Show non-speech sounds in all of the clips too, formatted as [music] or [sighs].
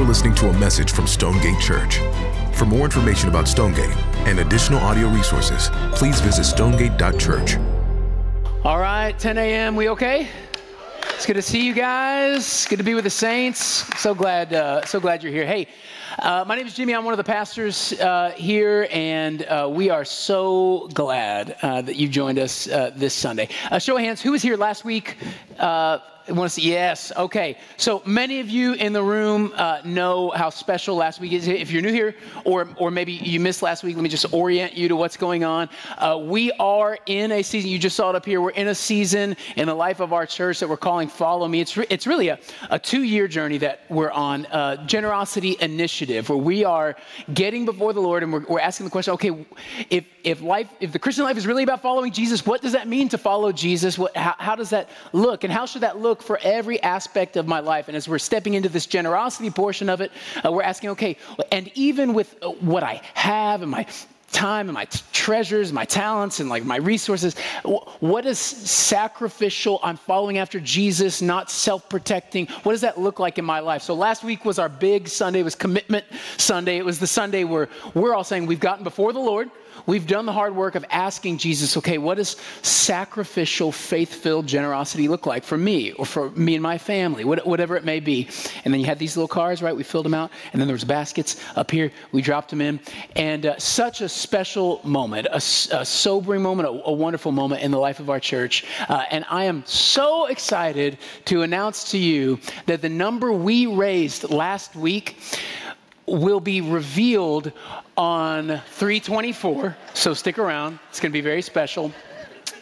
You're listening to a message from Stonegate Church. For more information about Stonegate and additional audio resources, please visit stonegate.church. All right, 10 a.m. We okay? It's good to see you guys. Good to be with the saints. So glad, uh, so glad you're here. Hey, uh, my name is Jimmy. I'm one of the pastors uh, here, and uh, we are so glad uh, that you joined us uh, this Sunday. show of hands, who was here last week? Want to see? Yes. Okay. So many of you in the room uh, know how special last week is. If you're new here, or or maybe you missed last week, let me just orient you to what's going on. Uh, we are in a season. You just saw it up here. We're in a season in the life of our church that we're calling "Follow Me." It's re- it's really a, a two year journey that we're on. Uh, generosity initiative, where we are getting before the Lord and we're, we're asking the question: Okay, if if life, if the Christian life is really about following Jesus, what does that mean to follow Jesus? What, how, how does that look, and how should that look for every aspect of my life? And as we're stepping into this generosity portion of it, uh, we're asking, okay, and even with uh, what I have and my time and my t- treasures, my talents, and like my resources. What is sacrificial? I'm following after Jesus, not self-protecting. What does that look like in my life? So last week was our big Sunday. It was Commitment Sunday. It was the Sunday where we're all saying we've gotten before the Lord. We've done the hard work of asking Jesus, okay, what does sacrificial, faith filled generosity look like for me or for me and my family, whatever it may be? And then you had these little cars, right? We filled them out. And then there was baskets up here. We dropped them in. And uh, such a special moment, a, a sobering moment, a, a, wonderful moment in the life of our church. Uh, and I am so excited to announce to you that the number we raised last week will be revealed on 324. So stick around. It's going to be very special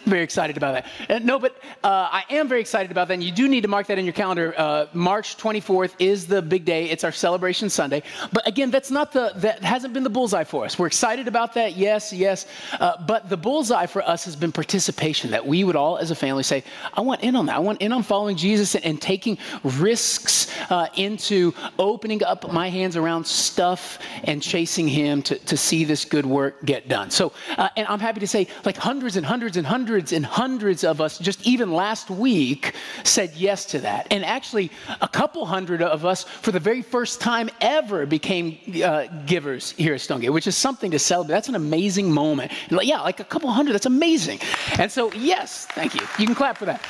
very excited about that. No, but uh, I am very excited about that. And you do need to mark that in your calendar. Uh, March 24th is the big day. It's our celebration Sunday. But again, that's not the that hasn't been the bullseye for us. We're excited about that. Yes, yes. Uh, but the bullseye for us has been participation. That we would all, as a family, say, "I want in on that. I want in on following Jesus and, and taking risks uh, into opening up my hands around stuff and chasing Him to to see this good work get done." So, uh, and I'm happy to say, like hundreds and hundreds and hundreds hundreds and hundreds of us, just even last week, said yes to that. And actually, a couple hundred of us, for the very first time ever, became uh, givers here at Stonegate, which is something to celebrate. That's an amazing moment. Like, yeah, like a couple hundred, that's amazing. And so, yes, thank you. You can clap for that.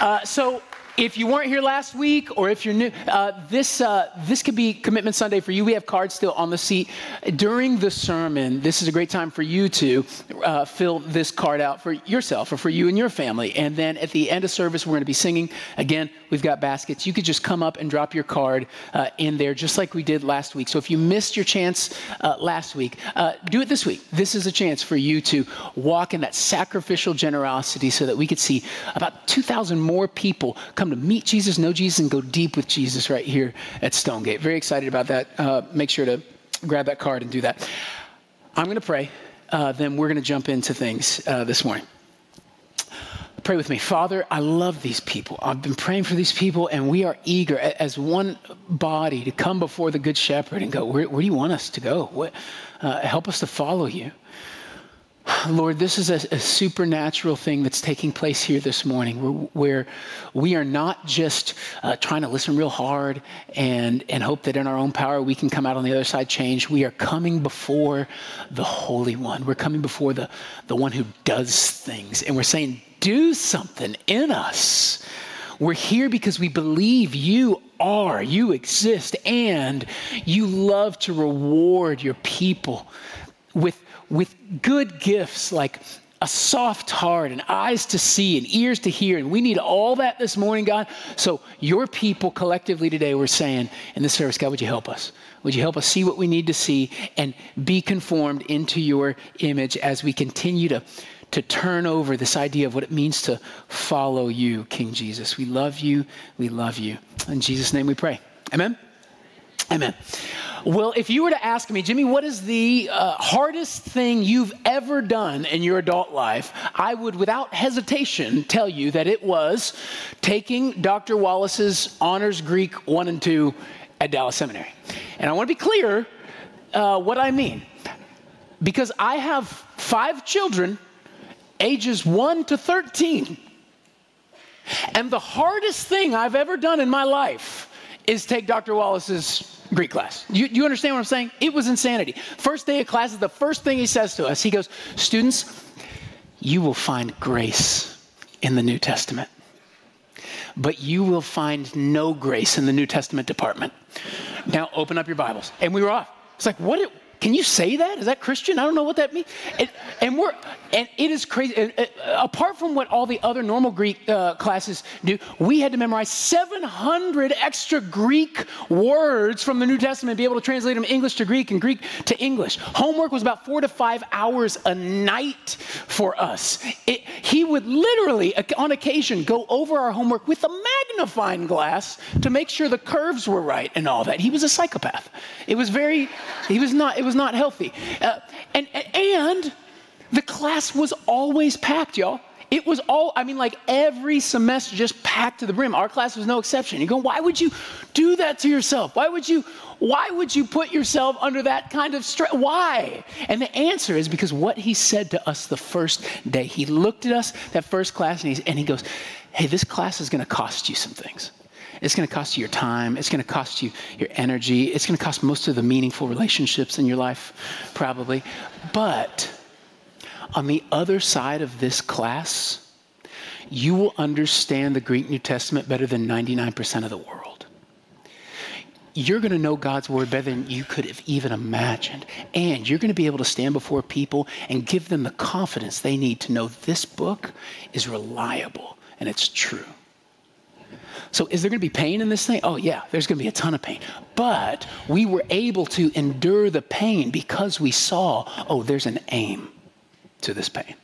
Uh, so, if you weren't here last week or if you're new, uh, this, uh, this could be Commitment Sunday for you. We have cards still on the seat. During the sermon, this is a great time for you to uh, fill this card out for yourself or for you and your family. And then at the end of service, we're going to be singing. Again, we've got baskets. You could just come up and drop your card uh, in there just like we did last week. So if you missed your chance uh, last week, uh, do it this week. This is a chance for you to walk in that sacrificial generosity so that we could see about 2,000 more people come come to meet Jesus, know Jesus, and go deep with Jesus right here at Stonegate. Very excited about that. Uh, make sure to grab that card and do that. I'm going to pray. Uh, then we're going to jump into things uh, this morning. Pray with me. Father, I love these people. I've been praying for these people, and we are eager as one body to come before the Good Shepherd and go, Where, where do you want us to go? What, uh, help us to follow you. [sighs] Lord, this is a, a, supernatural thing that's taking place here this morning where, where we are not just uh, trying to listen real hard and, and hope that in our own power we can come out on the other side change. We are coming before the Holy One. We're coming before the, the one who does things. And we're saying, do something in us. We're here because we believe you are, you exist, and you love to reward your people with with good gifts like a soft heart and eyes to see and ears to hear. And we need all that this morning, God. So, your people collectively today, we're saying in this service, God, would you help us? Would you help us see what we need to see and be conformed into your image as we continue to, to turn over this idea of what it means to follow you, King Jesus? We love you. We love you. In Jesus' name we pray. Amen. Amen. Well, if you were to ask me, Jimmy, what is the uh, hardest thing you've ever done in your adult life? I would, without hesitation, tell you that it was taking Dr. Wallace's honors Greek 1 and 2 at Dallas Seminary. And I want to be clear uh, what I mean. Because I have five children, ages 1 to 13. And the hardest thing I've ever done in my life is take Dr. Wallace's Greek class. You, you understand what I'm saying? It was insanity. First day of class is the first thing he says to us. He goes, Students, you will find grace in the New Testament, but you will find no grace in the New Testament department. Now open up your Bibles. And we were off. It's like, what? Can you say that? Is that Christian? I don't know what that means. And, and we're and it is crazy. Uh, apart from what all the other normal Greek uh, classes do, we had to memorize 700 extra Greek words from the New Testament, be able to translate them English to Greek and Greek to English. Homework was about four to five hours a night for us. It, he would literally, on occasion, go over our homework with a magnifying glass to make sure the curves were right and all that. He was a psychopath. It was very, he was not. It was not healthy. Uh, and and the class was always packed, y'all. It was all, I mean, like every semester just packed to the brim. Our class was no exception. You go, why would you do that to yourself? Why would you, why would you put yourself under that kind of stress? Why? And the answer is because what he said to us the first day, he looked at us, that first class, and, and he goes, hey, this class is going to cost you some things. It's going to cost you your time. It's going to cost you your energy. It's going to cost most of the meaningful relationships in your life, probably. But on the other side of this class, you will understand the Greek New Testament better than 99% of the world. You're going to know God's word better than you could have even imagined. And you're going to be able to stand before people and give them the confidence they need to know this book is reliable and it's true. So, is there going to be pain in this thing? Oh, yeah, there's going to be a ton of pain. But we were able to endure the pain because we saw, oh, there's an aim to this pain.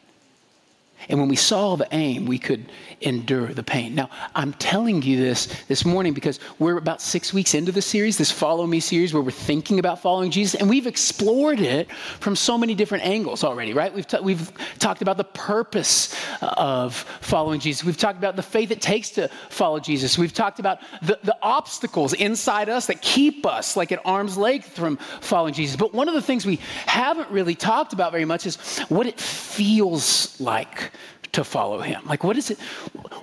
And when we saw the aim, we could endure the pain. Now, I'm telling you this this morning because we're about six weeks into the series, this Follow Me series, where we're thinking about following Jesus, and we've explored it from so many different angles already, right? We've, t- we've talked about the purpose uh, of following Jesus. We've talked about the faith it takes to follow Jesus. We've talked about the, the obstacles inside us that keep us like at arm's length from following Jesus. But one of the things we haven't really talked about very much is what it feels like to follow him? Like, what is it?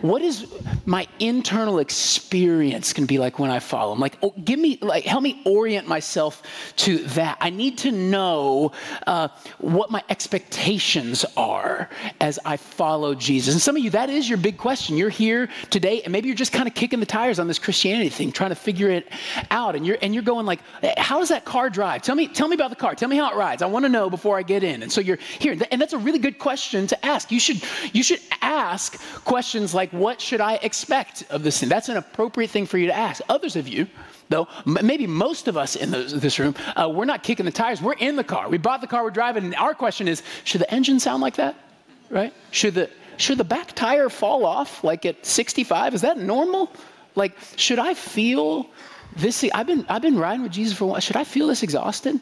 What is my internal experience going to be like when I follow him? Like, oh, give me, like, help me orient myself to that. I need to know uh, what my expectations are as I follow Jesus. And some of you, that is your big question. You're here today, and maybe you're just kind of kicking the tires on this Christianity thing, trying to figure it out. And you're and you're going like, how does that car drive? Tell me, tell me about the car. Tell me how it rides. I want to know before I get in. And so you're here, and that's a really good question to ask. You should you should ask questions like, What should I expect of this thing? That's an appropriate thing for you to ask. Others of you, though, m- maybe most of us in the, this room, uh, we're not kicking the tires. We're in the car. We bought the car, we're driving, and our question is Should the engine sound like that? Right? Should the, should the back tire fall off like at 65? Is that normal? Like, should I feel this? I've been, I've been riding with Jesus for a while. Should I feel this exhausted?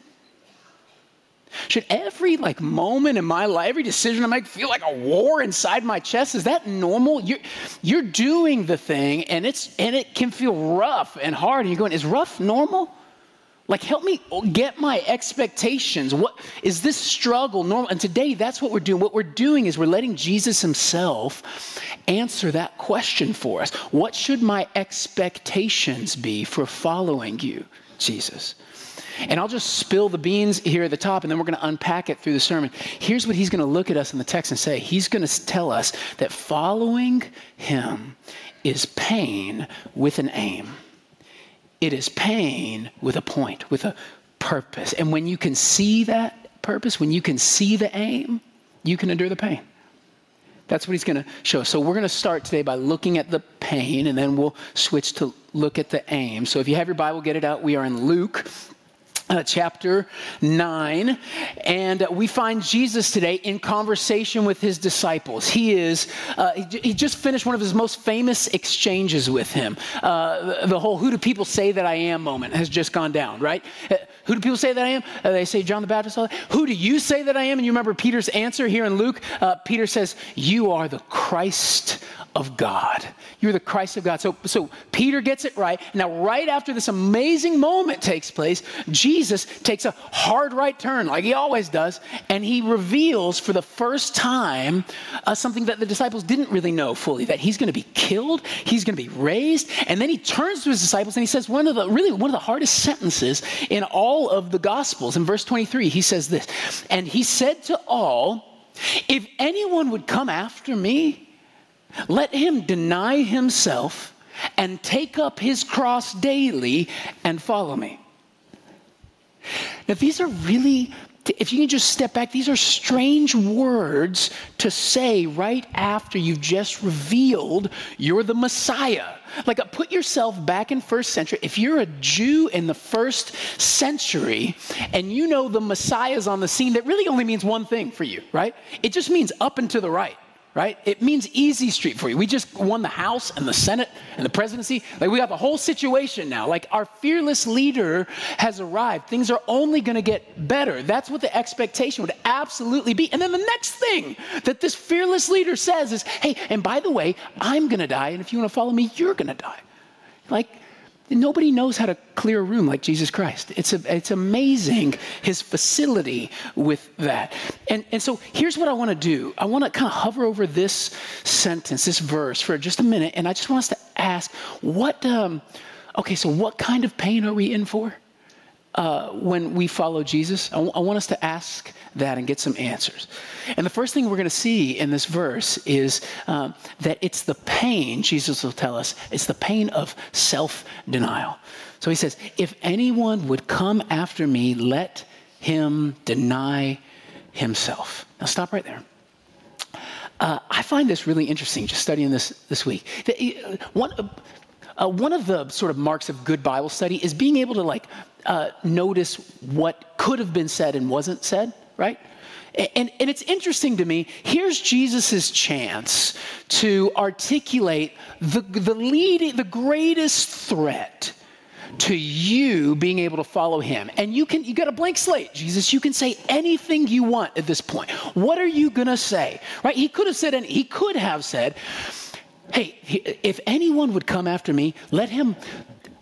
Should every like moment in my life, every decision I make feel like a war inside my chest? Is that normal? You're, you're doing the thing and it's and it can feel rough and hard. And you're going, is rough normal? Like help me get my expectations. What is this struggle normal? And today that's what we're doing. What we're doing is we're letting Jesus himself answer that question for us. What should my expectations be for following you, Jesus? And I'll just spill the beans here at the top, and then we're going to unpack it through the sermon. Here's what he's going to look at us in the text and say He's going to tell us that following him is pain with an aim. It is pain with a point, with a purpose. And when you can see that purpose, when you can see the aim, you can endure the pain. That's what he's going to show. Us. So we're going to start today by looking at the pain, and then we'll switch to look at the aim. So if you have your Bible, get it out. We are in Luke uh, chapter 9 and we find jesus today in conversation with his disciples. He is uh, he, he, just finished one of his most famous exchanges with him. Uh, the, whole who do people say that i am moment has just gone down right? Uh, who do people say that i am? Uh, they say john the baptist who do you say that i am? And you remember peter's answer here in luke? Uh, peter says you are the christ of God. You're the Christ of God. So, so Peter gets it right. Now, right after this amazing moment takes place, Jesus takes a hard right turn, like he always does, and he reveals for the first time uh, something that the disciples didn't really know fully that he's going to be killed, he's going to be raised. And then he turns to his disciples and he says one of the really one of the hardest sentences in all of the Gospels. In verse 23, he says this, and he said to all, if anyone would come after me, let him deny himself and take up his cross daily and follow me. Now, these are really, if you can just step back, these are strange words to say right after you've just revealed you're the Messiah. Like, uh, put yourself back in first century. If you're a Jew in the first century and you know the Messiah is on the scene, that really only means one thing for you, right? It just means up and to the right right? It means easy street for you. We just won the House and the Senate and the presidency. Like we got the whole situation now. Like our fearless leader has arrived. Things are only going to get better. That's what the expectation would absolutely be. And then the next thing that this fearless leader says is, hey, and by the way, I'm going to die. And if you want to follow me, you're going to die. Like, Nobody knows how to clear a room like Jesus Christ. It's, a, it's amazing his facility with that. And, and so here's what I want to do I want to kind of hover over this sentence, this verse, for just a minute. And I just want us to ask what, um, okay, so what kind of pain are we in for? Uh, when we follow Jesus? I, w- I want us to ask that and get some answers. And the first thing we're going to see in this verse is um, that it's the pain, Jesus will tell us, it's the pain of self denial. So he says, If anyone would come after me, let him deny himself. Now stop right there. Uh, I find this really interesting just studying this this week. Uh, one, uh, one of the sort of marks of good Bible study is being able to like uh, notice what could have been said and wasn't said, right? And, and it's interesting to me. Here's Jesus' chance to articulate the, the leading, the greatest threat to you being able to follow him. And you can you got a blank slate, Jesus. You can say anything you want at this point. What are you gonna say? Right? He could have said, and he could have said, Hey, if anyone would come after me, let him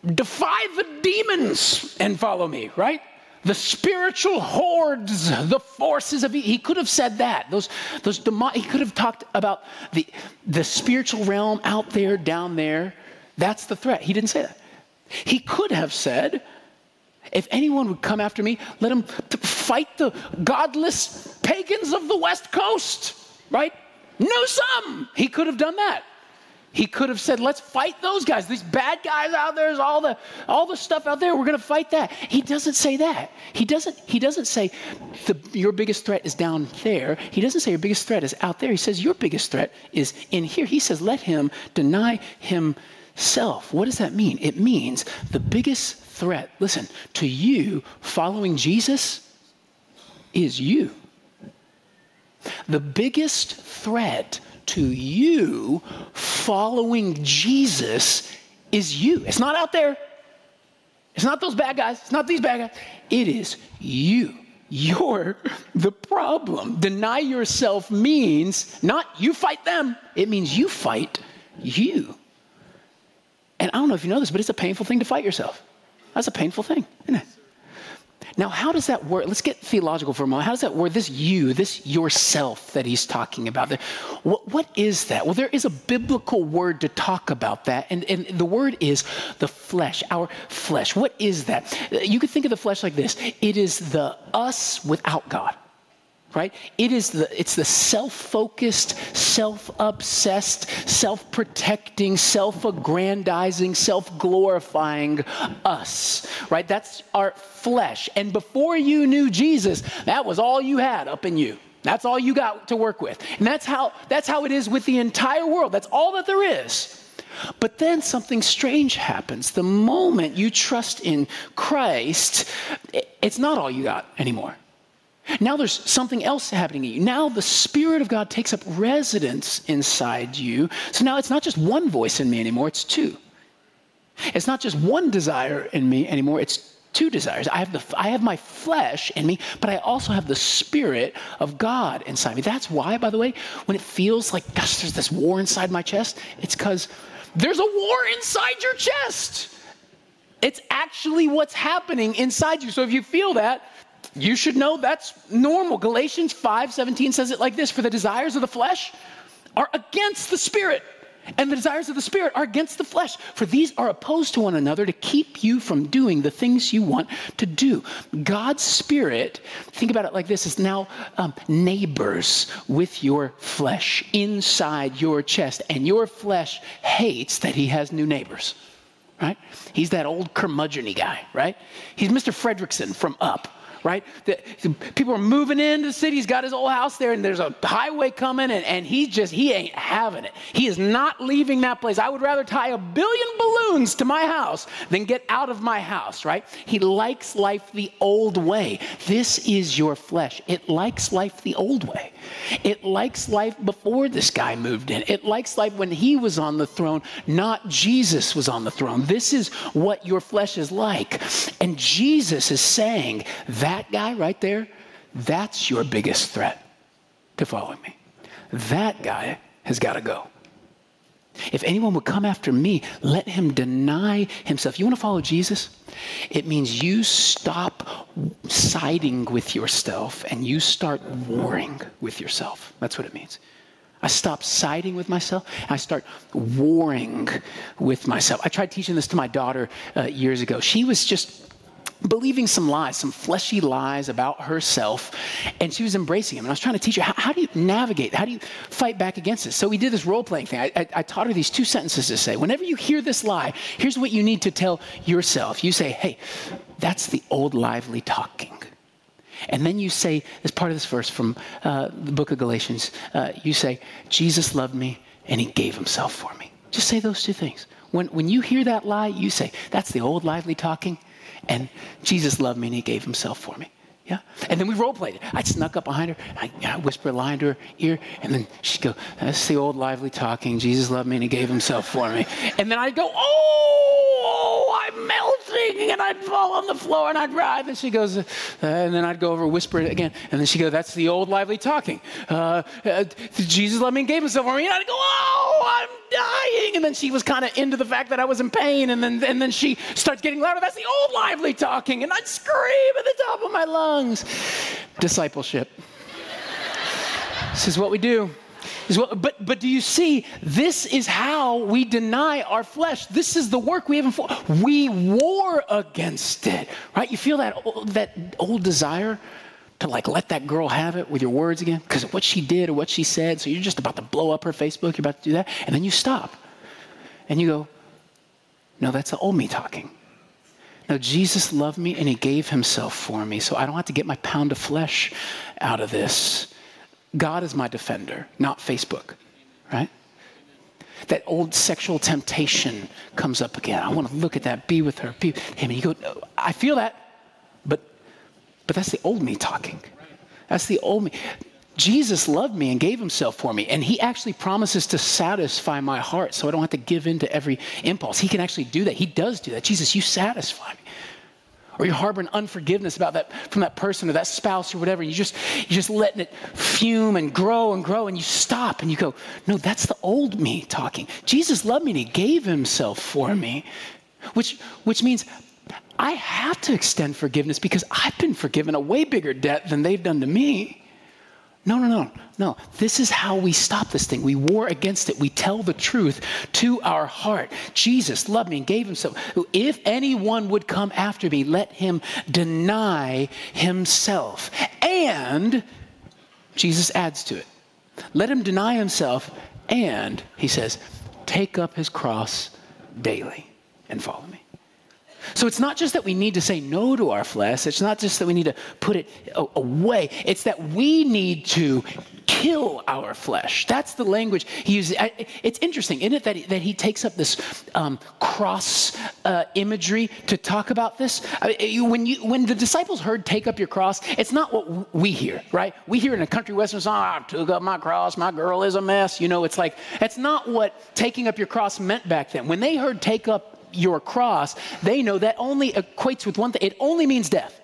defy the demons and follow me, right? The spiritual hordes, the forces of he could have said that. Those, those demo- he could have talked about the, the spiritual realm out there, down there. That's the threat. He didn't say that. He could have said, if anyone would come after me, let him fight the godless pagans of the West Coast, right? No, some. He could have done that. He could have said, let's fight those guys. These bad guys out there, all the, all the stuff out there, we're going to fight that. He doesn't say that. He doesn't, he doesn't say the, your biggest threat is down there. He doesn't say your biggest threat is out there. He says your biggest threat is in here. He says, let him deny himself. What does that mean? It means the biggest threat, listen, to you following Jesus is you. The biggest threat to you following Jesus is you. It's not out there. It's not those bad guys. It's not these bad guys. It is you. You're [laughs] the problem. Deny yourself means not you fight them, it means you fight you. And I don't know if you know this, but it's a painful thing to fight yourself. That's a painful thing, isn't it? Now, how does that work? Let's get theological for a moment. How does that work? This you, this yourself that he's talking about. What, what is that? Well, there is a biblical word to talk about that, and, and the word is the flesh, our flesh. What is that? You could think of the flesh like this it is the us without God right? It is the it's the self-focused self-obsessed self-protecting self-aggrandizing self-glorifying us right? That's our flesh. And before you knew jesus that was all you had up in you. That's all you got to work with. And that's how that's how it is with the entire world. That's all that there is. But then something strange happens. The moment you trust in Christ, it's not all you got anymore. Now there's something else happening in you. Now the Spirit of God takes up residence inside you. So now it's not just one voice in me anymore, it's two. It's not just one desire in me anymore, it's two desires. I have, the, I have my flesh in me, but I also have the Spirit of God inside me. That's why, by the way, when it feels like, gosh, there's this war inside my chest, it's because there's a war inside your chest. It's actually what's happening inside you. So if you feel that, you should know that's normal. Galatians 5 17 says it like this For the desires of the flesh are against the spirit and the desires of the Spirit are against the flesh, for these are opposed to one another to keep you from doing the things you want to do. God's Spirit, think about it like this, is now um, neighbors with your flesh inside your chest, and your flesh hates that He has new neighbors, right? He's that old curmudgeon guy, right? He's Mr. Fredricksen from Up right? The, people are moving into the city. He's got his old house there, and there's a highway coming, and, and he just, he ain't having it. He is not leaving that place. I would rather tie a billion balloons to my house than get out of my house, right? He likes life the old way. This is your flesh. It likes life the old way. It likes life before this guy moved in. It likes life when he was on the throne, not Jesus was on the throne. This is what your flesh is like. And Jesus is saying, that guy right there, that's your biggest threat to following me. That guy has got to go. If anyone would come after me, let him deny himself. You want to follow Jesus? It means you stop siding with yourself and you start warring with yourself. That's what it means. I stop siding with myself. I start warring with myself. I tried teaching this to my daughter uh, years ago. She was just believing some lies, some fleshy lies about herself, and she was embracing him. And I was trying to teach her how, how do you navigate? How do you fight back against this? So we did this role playing thing. I, I, I taught her these two sentences to say. Whenever you hear this lie, here's what you need to tell yourself. You say, hey, that's the old lively talking. And then you say, as part of this verse from uh, the book of Galatians, uh, you say, Jesus loved me and he gave himself for me. Just say those two things. When, when you hear that lie, you say, that's the old lively talking. And Jesus loved me and he gave himself for me. Yeah. And then we role played it. I snuck up behind her, I, I whispered a line to her ear, and then she'd go, That's the old lively talking. Jesus loved me and he gave himself for me. And then I'd go, Oh, I'm melting. And I'd fall on the floor and I'd writhe. And she goes, uh, and then I'd go over, whisper it again. And then she'd go, That's the old lively talking. Uh, uh, Jesus loved me and gave himself for me. And I'd go, Oh, I'm dying. And then she was kind of into the fact that I was in pain. And then, and then she starts getting louder. That's the old lively talking. And I'd scream at the top of my lungs. Discipleship. this is what we do. What, but, but do you see, this is how we deny our flesh. This is the work we have for. We war against it, right? You feel that, that old desire to like let that girl have it with your words again because of what she did or what she said. So you're just about to blow up her Facebook. You're about to do that. And then you stop and you go, no, that's the old me talking. No, Jesus loved me and he gave himself for me. So I don't have to get my pound of flesh out of this. God is my defender, not Facebook, right? That old sexual temptation comes up again. I want to look at that, be with her, be him. And you go, I feel that, but but that's the old me talking. That's the old me. Jesus loved me and gave himself for me. And he actually promises to satisfy my heart so I don't have to give in to every impulse. He can actually do that. He does do that. Jesus, you satisfy me. Or you're harboring unforgiveness about that from that person or that spouse or whatever. You just you're just letting it fume and grow and grow, and you stop and you go, No, that's the old me talking. Jesus loved me and he gave himself for me. Which which means I have to extend forgiveness because I've been forgiven a way bigger debt than they've done to me. No, no, no, no. This is how we stop this thing. We war against it. We tell the truth to our heart. Jesus loved me and gave himself. If anyone would come after me, let him deny himself. And Jesus adds to it. Let him deny himself and, he says, take up his cross daily and follow me. So it's not just that we need to say no to our flesh, it's not just that we need to put it away, it's that we need to kill our flesh. That's the language he uses. It's interesting, isn't it, that he, that he takes up this um, cross uh, imagery to talk about this? I mean, when, you, when the disciples heard take up your cross, it's not what we hear, right? We hear in a country western song, I took up my cross, my girl is a mess. You know, it's like, it's not what taking up your cross meant back then. When they heard take up your cross, they know that only equates with one thing. It only means death.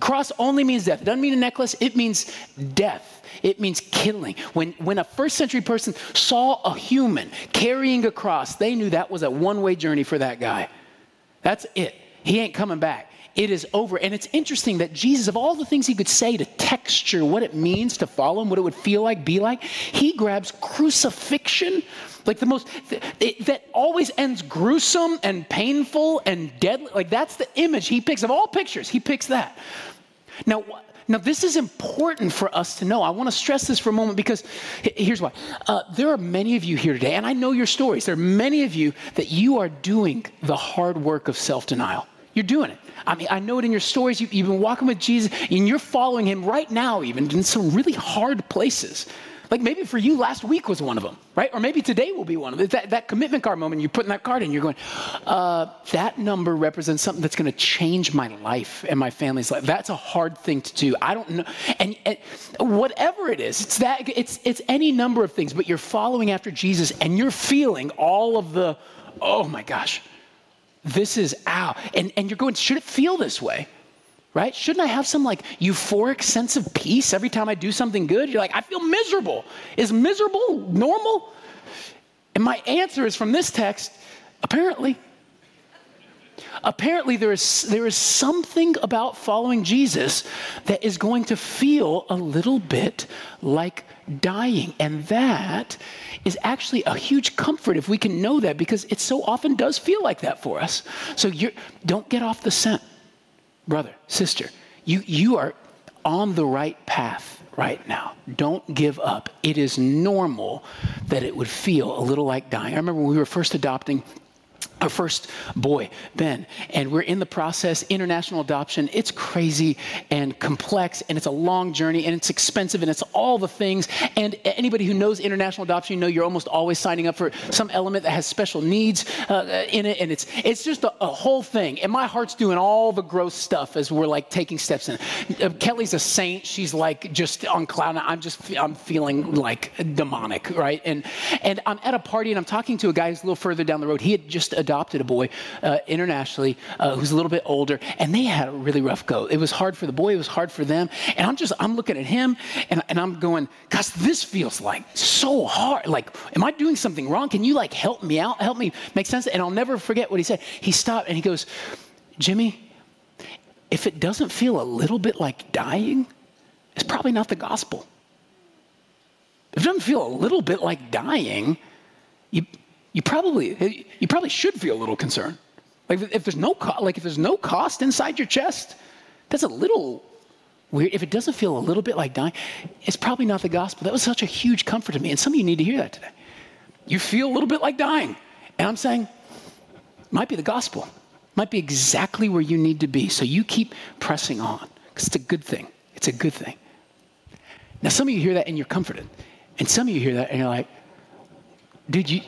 Cross only means death. It doesn't mean a necklace, it means death. It means killing. When, when a first century person saw a human carrying a cross, they knew that was a one way journey for that guy. That's it. He ain't coming back. It is over. And it's interesting that Jesus, of all the things he could say to texture what it means to follow him, what it would feel like, be like, he grabs crucifixion, like the most, it, that always ends gruesome and painful and deadly. Like that's the image he picks of all pictures. He picks that. Now, now, this is important for us to know. I want to stress this for a moment because here's why. Uh, there are many of you here today, and I know your stories. There are many of you that you are doing the hard work of self denial. You're doing it. I mean, I know it in your stories. You, have been walking with Jesus, and you're following him right now, even in some really hard places. Like maybe for you, last week was one of them, right? Or maybe today will be one of them. That, that commitment card moment, you're putting that card in, you're going, uh, that number represents something that's going to change my life and my family's life. That's a hard thing to do. I don't know. And, and whatever it is, it's that, it's, it's any number of things, but you're following after Jesus and you're feeling all of the, oh my gosh, this is ow. And, and you're going, should it feel this way? right? Shouldn't I have some like euphoric sense of peace every time I do something good? You're like, I feel miserable. Is miserable normal? And my answer is from this text apparently. Apparently, there is, there is something about following Jesus that is going to feel a little bit like dying. And that is actually a huge comfort if we can know that because it so often does feel like that for us. So you don't get off the scent brother, sister, you, you are on the right path right now. Don't give up. It is normal that it would feel a little like dying. I remember when we were first adopting our first boy, Ben, and we're in the process, international adoption. It's crazy and complex, and it's a long journey, and it's expensive, and it's all the things. And anybody who knows international adoption, you know you're almost always signing up for some element that has special needs uh, in it, and it's it's just a, a, whole thing. And my heart's doing all the gross stuff as we're like taking steps in. Uh, Kelly's a saint; she's like just on cloud. I'm just I'm feeling like demonic, right? And and I'm at a party, and I'm talking to a guy who's a little further down the road. He had just adopted adopted a boy uh, internationally uh, who's a little bit older, and they had a really rough go. It was hard for the boy, it was hard for them. And I'm just, I'm looking at him and, and I'm going, gosh, this feels like so hard. Like, am I doing something wrong? Can you like help me out? Help me make sense? And I'll never forget what he said. He stopped and he goes, Jimmy, if it doesn't feel a little bit like dying, it's probably not the gospel. If it doesn't feel a little bit like dying, you, you probably you probably should feel a little concerned. Like if there's no co- like if there's no cost inside your chest, that's a little weird. If it doesn't feel a little bit like dying, it's probably not the gospel. That was such a huge comfort to me, and some of you need to hear that today. You feel a little bit like dying, and I'm saying, might be the gospel, might be exactly where you need to be. So you keep pressing on because it's a good thing. It's a good thing. Now, some of you hear that and you're comforted, and some of you hear that and you're like, dude, you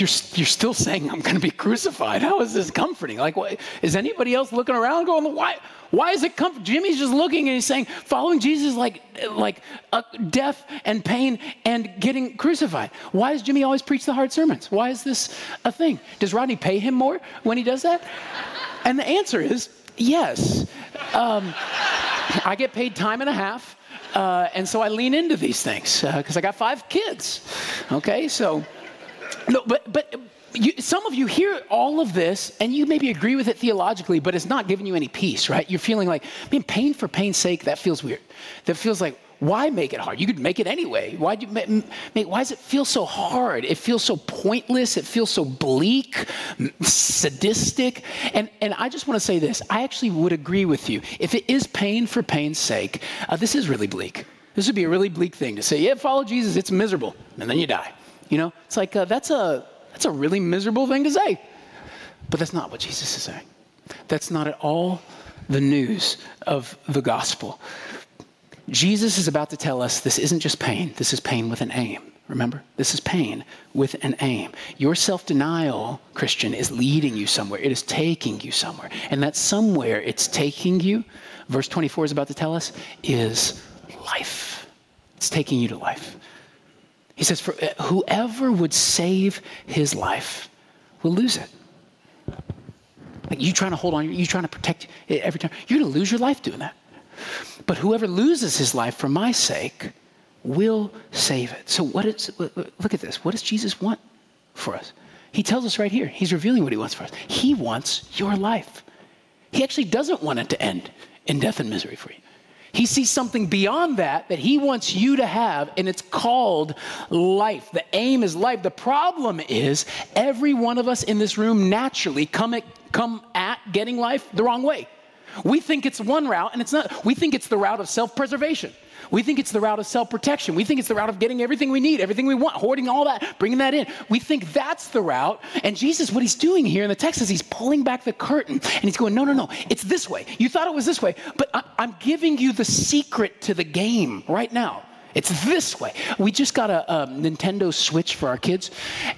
you're, you're still saying I'm going to be crucified. How is this comforting? Like, what, is anybody else looking around going, why, why is it comfort? Jimmy's just looking and he's saying, following Jesus is like, like uh, death and pain and getting crucified. Why does Jimmy always preach the hard sermons? Why is this a thing? Does Rodney pay him more when he does that? And the answer is yes. Um, [laughs] I get paid time and a half. Uh, and so I lean into these things because uh, I got five kids. Okay, so no, but but you, some of you hear all of this and you maybe agree with it theologically, but it's not giving you any peace, right? You're feeling like, I mean, pain for pain's sake, that feels weird. That feels like, why make it hard? You could make it anyway. Why do you make, why does it feel so hard? It feels so pointless. It feels so bleak, sadistic. And, and I just want to say this. I actually would agree with you. If it is pain for pain's sake, uh, this is really bleak. This would be a really bleak thing to say, yeah, follow Jesus, it's miserable, and then you die. You know, it's like uh, that's a that's a really miserable thing to say. But that's not what Jesus is saying. That's not at all the news of the gospel. Jesus is about to tell us this isn't just pain, this is pain with an aim. Remember? This is pain with an aim. Your self denial, Christian, is leading you somewhere. It is taking you somewhere. And that somewhere it's taking you, verse 24 is about to tell us, is life. It's taking you to life. He says, For uh, whoever would save his life will lose it. like you trying to hold on, you trying to protect it every time, you're going to lose your life doing that. But whoever loses his life for my sake will save it. So what is look at this. What does Jesus want for us? He tells us right here. He's revealing what he wants for us. He wants your life. He actually doesn't want it to end in death and misery for you. He sees something beyond that that he wants you to have, and it's called life. The aim is life. The problem is every one of us in this room naturally come at, come at getting life the wrong way. We think it's one route, and it's not. We think it's the route of self preservation. We think it's the route of self protection. We think it's the route of getting everything we need, everything we want, hoarding all that, bringing that in. We think that's the route. And Jesus, what he's doing here in the text is he's pulling back the curtain and he's going, no, no, no, it's this way. You thought it was this way, but I'm giving you the secret to the game right now. It's this way. We just got a, a Nintendo Switch for our kids,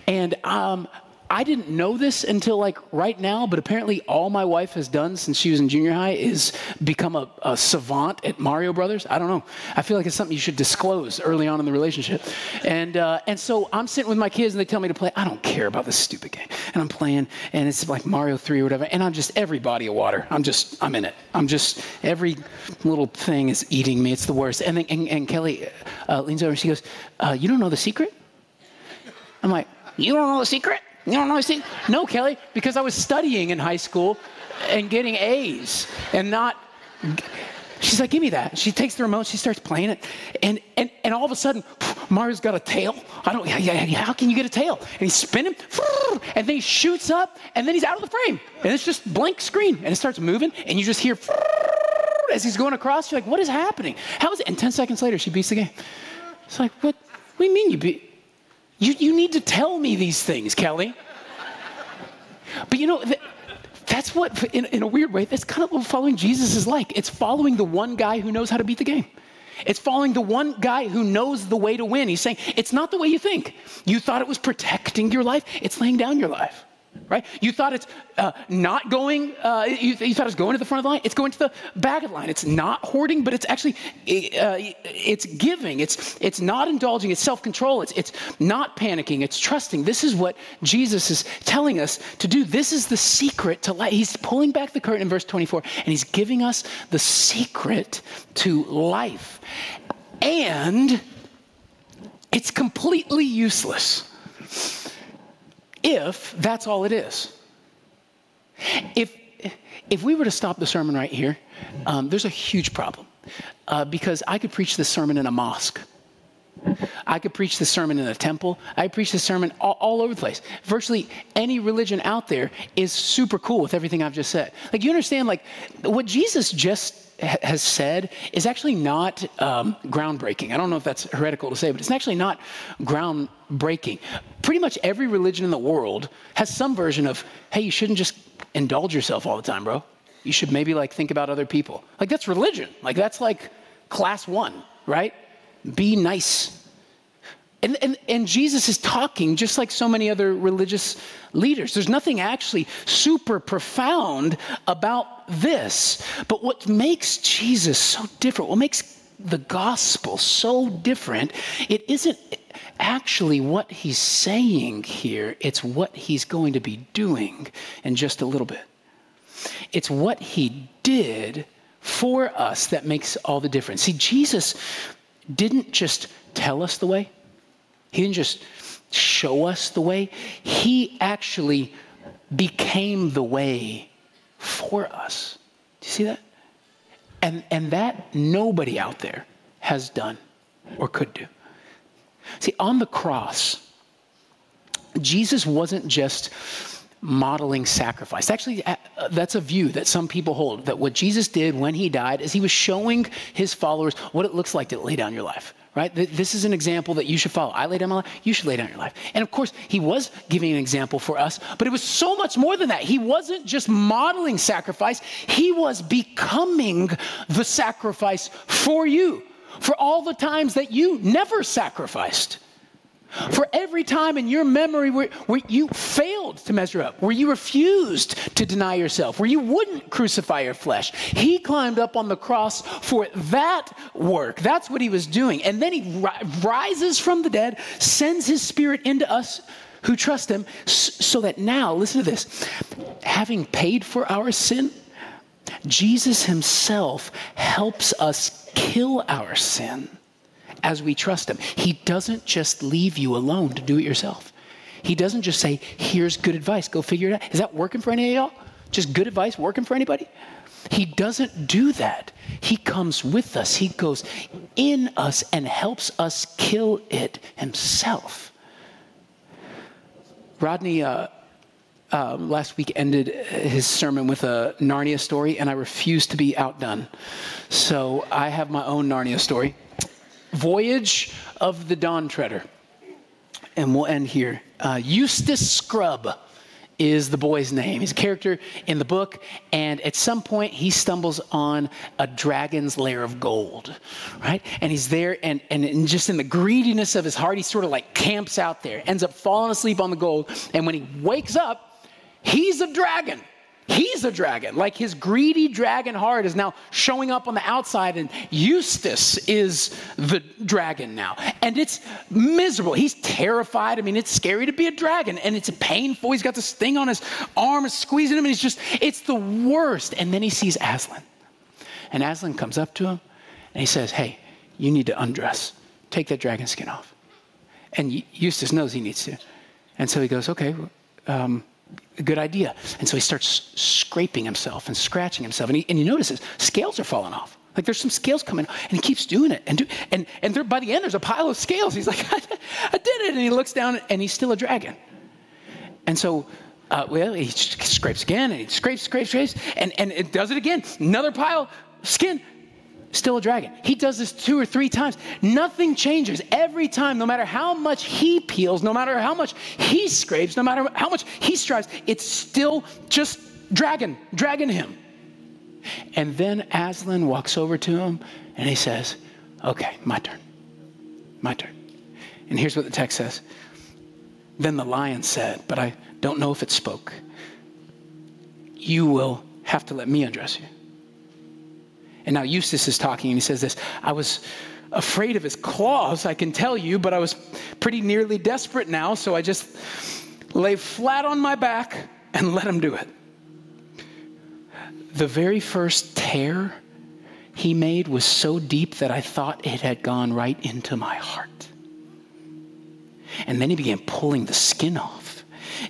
and um, I didn't know this until like right now, but apparently all my wife has done since she was in junior high is become a, a, savant at Mario Brothers. I don't know. I feel like it's something you should disclose early on in the relationship. And uh, and so I'm sitting with my kids and they tell me to play. I don't care about this stupid game, and I'm playing, and it's like Mario Three or whatever. And I'm just every body of water. I'm just I'm in it. I'm just every little thing is eating me. It's the worst. And then and, and Kelly uh, leans over and she goes, uh, "You don't know the secret?" I'm like, "You don't know the secret?" You don't know anything? No, Kelly, because I was studying in high school and getting A's and not. She's like, give me that. She takes the remote, she starts playing it, and and and all of a sudden, Mario's got a tail. I don't. Yeah, yeah, how can you get a tail? And he's spinning, and then he shoots up, and then he's out of the frame, and it's just blank screen, and it starts moving, and you just hear as he's going across. You're like, what is happening? How is it? And ten seconds later, she beats the game. It's like, what? You mean you beat? You, you need to tell me these things, Kelly. But you know, that's what, in, in a weird way, that's kind of what following Jesus is like. It's following the one guy who knows how to beat the game. It's following the one guy who knows the way to win. He's saying, it's not the way you think. You thought it was protecting your life, it's laying down your life right? You thought it's uh, not going, uh, you, you, thought it's going to the front of the line. It's going to the back of the line. It's not hoarding, but it's actually, uh, it's giving. It's, it's not indulging. It's self-control. It's, it's not panicking. It's trusting. This is what Jesus is telling us to do. This is the secret to life. He's pulling back the curtain in verse 24, and he's giving us the secret to life. And it's completely useless if that's all it is. If, if we were to stop the sermon right here, um, there's a huge problem uh, because I could preach this sermon in a mosque. I could preach the sermon in a temple. I preach the sermon all, all, over the place. Virtually any religion out there is super cool with everything I've just said. Like, you understand, like, what Jesus just has said is actually not um, groundbreaking. I don't know if that's heretical to say, but it's actually not groundbreaking. Pretty much every religion in the world has some version of, hey, you shouldn't just indulge yourself all the time, bro. You should maybe like think about other people. Like that's religion. Like that's like class one, right? Be nice and, and, and, Jesus is talking just like so many other religious leaders. There's nothing actually super profound about this. But what makes Jesus so different, what makes the gospel so different, it isn't actually what he's saying here, it's what he's going to be doing in just a little bit. It's what he did for us that makes all the difference. See, Jesus didn't just tell us the way. He didn't just show us the way, He actually became the way for us. Do you see that? And, and that nobody out there has done or could do. See, on the cross, Jesus wasn't just modeling sacrifice. Actually, uh, that's a view that some people hold that what Jesus did when he died is he was showing his followers what it looks like to lay down your life right? This is an example that you should follow. I lay down my life, you should lay down your life. And of course, he was giving an example for us, but it was so much more than that. He wasn't just modeling sacrifice, he was becoming the sacrifice for you, for all the times that you never sacrificed. For every time in your memory where, where, you failed to measure up, where you refused to deny yourself, where you wouldn't crucify your flesh, he climbed up on the cross for that work. That's what he was doing. And then he ri- rises from the dead, sends his spirit into us who trust him, so that now, listen to this, having paid for our sin, Jesus himself helps us kill our sin as we trust him. He doesn't just leave you alone to do it yourself. He doesn't just say, here's good advice, go figure it out. Is that working for any of y'all? Just good advice working for anybody? He doesn't do that. He comes with us, He goes in us and helps us kill it Himself. Rodney uh, uh, last week ended his sermon with a Narnia story, and I refuse to be outdone. So I have my own Narnia story Voyage of the Dawn Treader. And we'll end here. Uh, Eustace Scrubb is the boy's name. He's a character in the book, and at some point he stumbles on a dragon's lair of gold, right? And he's there, and, and just in the greediness of his heart, he sort of like camps out there, ends up falling asleep on the gold, and when he wakes up, he's a dragon. He's a dragon. Like his greedy dragon heart is now showing up on the outside, and Eustace is the dragon now. And it's miserable. He's terrified. I mean, it's scary to be a dragon, and it's painful. He's got this thing on his arm, squeezing him, and he's just, it's the worst. And then he sees Aslan. And Aslan comes up to him, and he says, Hey, you need to undress. Take that dragon skin off. And Eustace knows he needs to. And so he goes, Okay, um, a good idea. And so he starts scraping himself and scratching himself. And he, and he notices scales are falling off. Like there's some scales coming, and he keeps doing it. And, do, and, and there, by the end, there's a pile of scales. He's like, I, [laughs] I did it. And he looks down, and he's still a dragon. And so, uh, well, he scrapes again, and he scrapes, scrapes, scrapes, and, and it does it again. Another pile, skin, still a dragon. He does this two or three times. Nothing changes. Every time, no matter how much he peels, no matter how much he scrapes, no matter how much he strives, it's still just dragon, dragging him. And then Aslan walks over to him and he says, Okay, my turn. My turn. And here's what the text says Then the lion said, but I don't know if it spoke, You will have to let me undress you. And now Eustace is talking and he says this I was afraid of his claws, I can tell you, but I was pretty nearly desperate now, so I just lay flat on my back and let him do it. The very first tear he made was so deep that I thought it had gone right into my heart. And then he began pulling the skin off.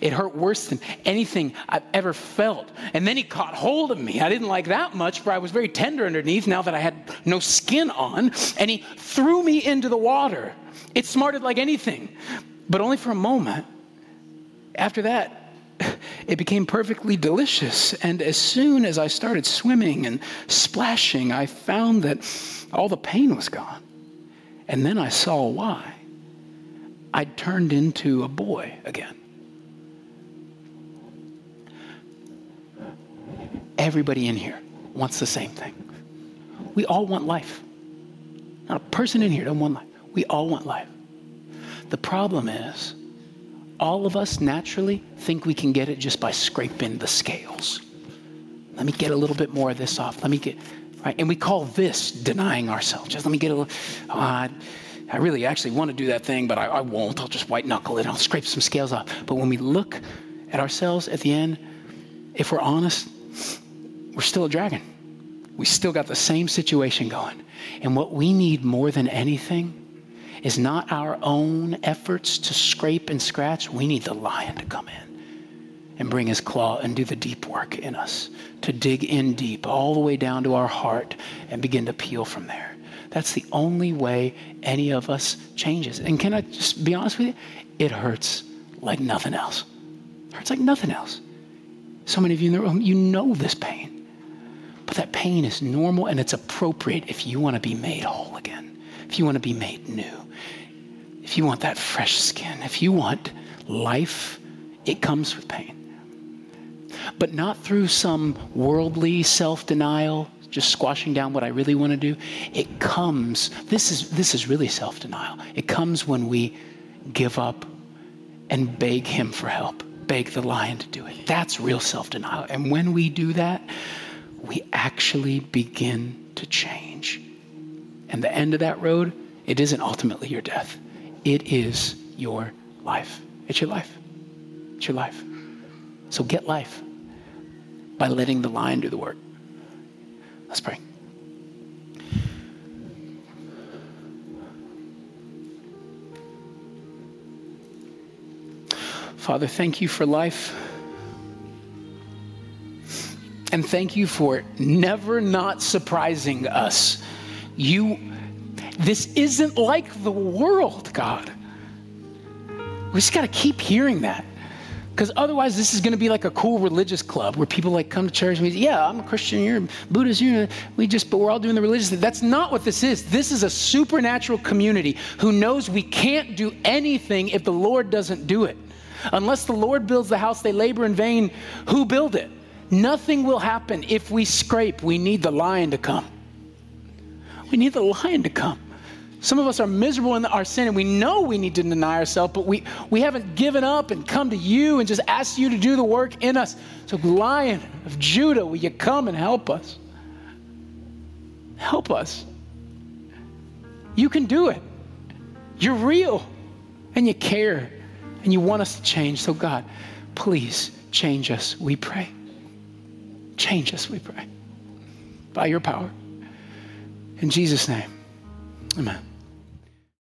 It hurt worse than anything I've ever felt. And then he caught hold of me. I didn't like that much, for I was very tender underneath now that I had no skin on. And he threw me into the water. It smarted like anything, but only for a moment. After that, [laughs] it became perfectly delicious. And as soon as I started swimming and splashing, I found that all the pain was gone. And then I saw why. I'd turned into a boy again. Everybody in here wants the same thing. We all want life. Not a person in here doesn't want life. We all want life. The problem is, all of us naturally think we can get it just by scraping the scales. Let me get a little bit more of this off. Let me get, right? And we call this denying ourselves. Just let me get a little, oh, I, I really actually want to do that thing, but I, I won't. I'll just white knuckle it. I'll scrape some scales off. But when we look at ourselves at the end, if we're honest, we're still a dragon. We still got the same situation going. And what we need more than anything is not our own efforts to scrape and scratch. We need the lion to come in and bring his claw and do the deep work in us, to dig in deep, all the way down to our heart and begin to peel from there. That's the only way any of us changes. And can I just be honest with you? It hurts like nothing else. It hurts like nothing else. So many of you in the room, you know this pain. But that pain is normal and it's appropriate if you want to be made whole again, if you want to be made new, if you want that fresh skin, if you want life, it comes with pain. But not through some worldly self denial, just squashing down what I really want to do. It comes, this is, this is really self denial. It comes when we give up and beg Him for help, beg the lion to do it. That's real self denial. And when we do that, we actually begin to change. And the end of that road, it isn't ultimately your death, it is your life. It's your life. It's your life. So get life by letting the lion do the work. Let's pray. Father, thank you for life. And thank you for never not surprising us. You, this isn't like the world, God. We just got to keep hearing that. Because otherwise, this is going to be like a cool religious club where people like come to church and we say, Yeah, I'm a Christian, you're a Buddhist, you're we just, but we're all doing the religious thing. That's not what this is. This is a supernatural community who knows we can't do anything if the Lord doesn't do it. Unless the Lord builds the house, they labor in vain. Who build it? Nothing will happen if we scrape. We need the lion to come. We need the lion to come. Some of us are miserable in our sin and we know we need to deny ourselves, but we, we haven't given up and come to you and just asked you to do the work in us. So, Lion of Judah, will you come and help us? Help us. You can do it. You're real and you care and you want us to change. So, God, please change us, we pray. Change us, we pray. By your power. In Jesus' name, amen.